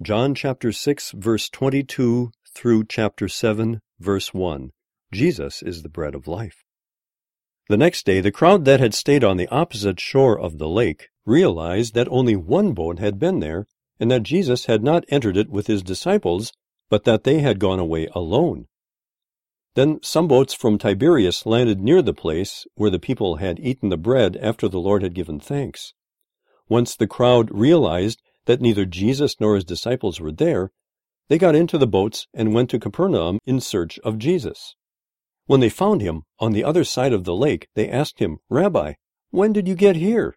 John chapter 6 verse 22 through chapter 7 verse 1. Jesus is the bread of life. The next day, the crowd that had stayed on the opposite shore of the lake realized that only one boat had been there and that Jesus had not entered it with his disciples, but that they had gone away alone. Then some boats from Tiberias landed near the place where the people had eaten the bread after the Lord had given thanks. Once the crowd realized that neither Jesus nor his disciples were there, they got into the boats and went to Capernaum in search of Jesus. When they found him on the other side of the lake, they asked him, Rabbi, when did you get here?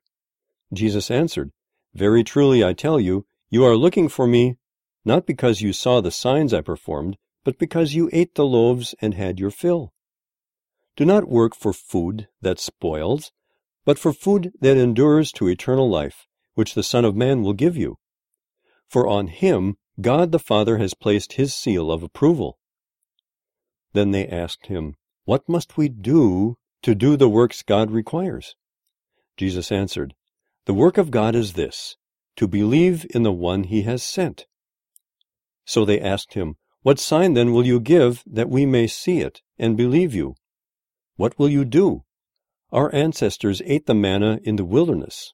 Jesus answered, Very truly I tell you, you are looking for me not because you saw the signs I performed, but because you ate the loaves and had your fill. Do not work for food that spoils, but for food that endures to eternal life, which the Son of Man will give you. For on him God the Father has placed his seal of approval. Then they asked him, What must we do to do the works God requires? Jesus answered, The work of God is this, to believe in the one he has sent. So they asked him, What sign then will you give that we may see it and believe you? What will you do? Our ancestors ate the manna in the wilderness.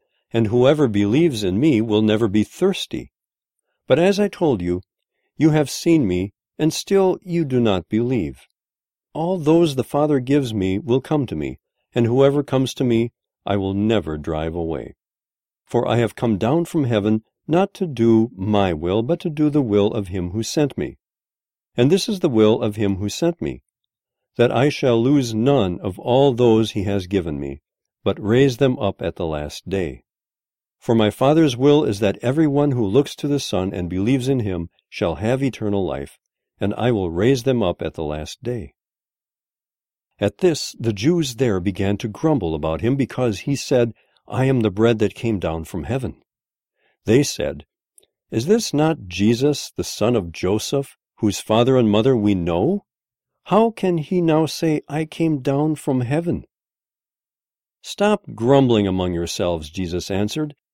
and whoever believes in me will never be thirsty. But as I told you, you have seen me, and still you do not believe. All those the Father gives me will come to me, and whoever comes to me I will never drive away. For I have come down from heaven not to do my will, but to do the will of him who sent me. And this is the will of him who sent me, that I shall lose none of all those he has given me, but raise them up at the last day. For my Father's will is that every one who looks to the Son and believes in him shall have eternal life, and I will raise them up at the last day. At this the Jews there began to grumble about him because he said, I am the bread that came down from heaven. They said, Is this not Jesus, the son of Joseph, whose father and mother we know? How can he now say, I came down from heaven? Stop grumbling among yourselves, Jesus answered.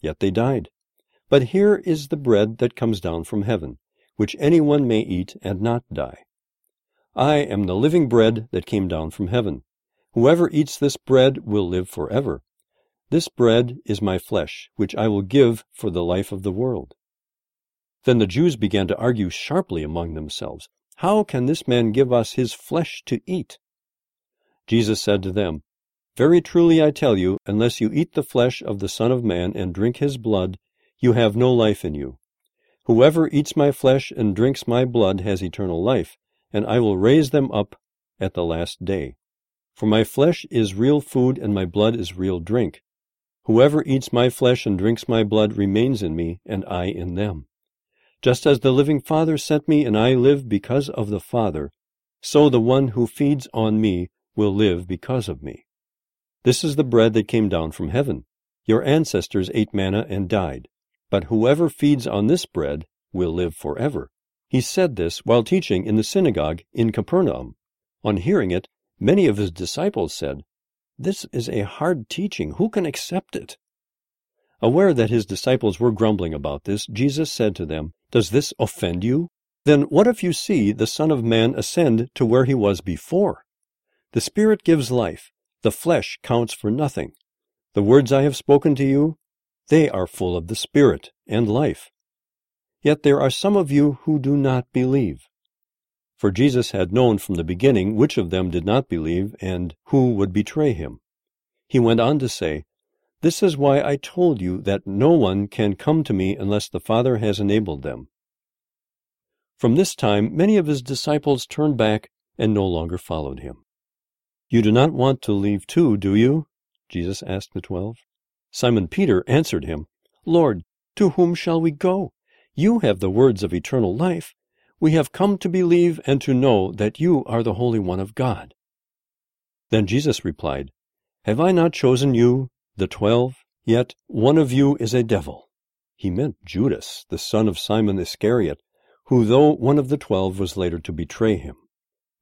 yet they died. But here is the bread that comes down from heaven, which anyone may eat and not die. I am the living bread that came down from heaven. Whoever eats this bread will live forever. This bread is my flesh, which I will give for the life of the world. Then the Jews began to argue sharply among themselves. How can this man give us his flesh to eat? Jesus said to them, Very truly I tell you, unless you eat the flesh of the Son of Man and drink his blood, you have no life in you. Whoever eats my flesh and drinks my blood has eternal life, and I will raise them up at the last day. For my flesh is real food, and my blood is real drink. Whoever eats my flesh and drinks my blood remains in me, and I in them. Just as the living Father sent me, and I live because of the Father, so the one who feeds on me will live because of me. This is the bread that came down from heaven. Your ancestors ate manna and died, but whoever feeds on this bread will live forever. He said this while teaching in the synagogue in Capernaum. On hearing it, many of his disciples said, This is a hard teaching. Who can accept it? Aware that his disciples were grumbling about this, Jesus said to them, Does this offend you? Then what if you see the Son of Man ascend to where he was before? The Spirit gives life, the flesh counts for nothing. The words I have spoken to you, they are full of the Spirit and life. Yet there are some of you who do not believe. For Jesus had known from the beginning which of them did not believe and who would betray him. He went on to say, This is why I told you that no one can come to me unless the Father has enabled them. From this time, many of his disciples turned back and no longer followed him. You do not want to leave too, do you? Jesus asked the twelve. Simon Peter answered him, Lord, to whom shall we go? You have the words of eternal life. We have come to believe and to know that you are the Holy One of God. Then Jesus replied, Have I not chosen you, the twelve? Yet one of you is a devil. He meant Judas, the son of Simon Iscariot, who, though one of the twelve, was later to betray him.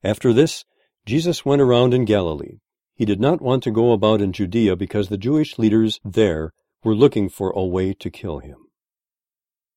After this, Jesus went around in Galilee. He did not want to go about in Judea because the Jewish leaders there were looking for a way to kill him.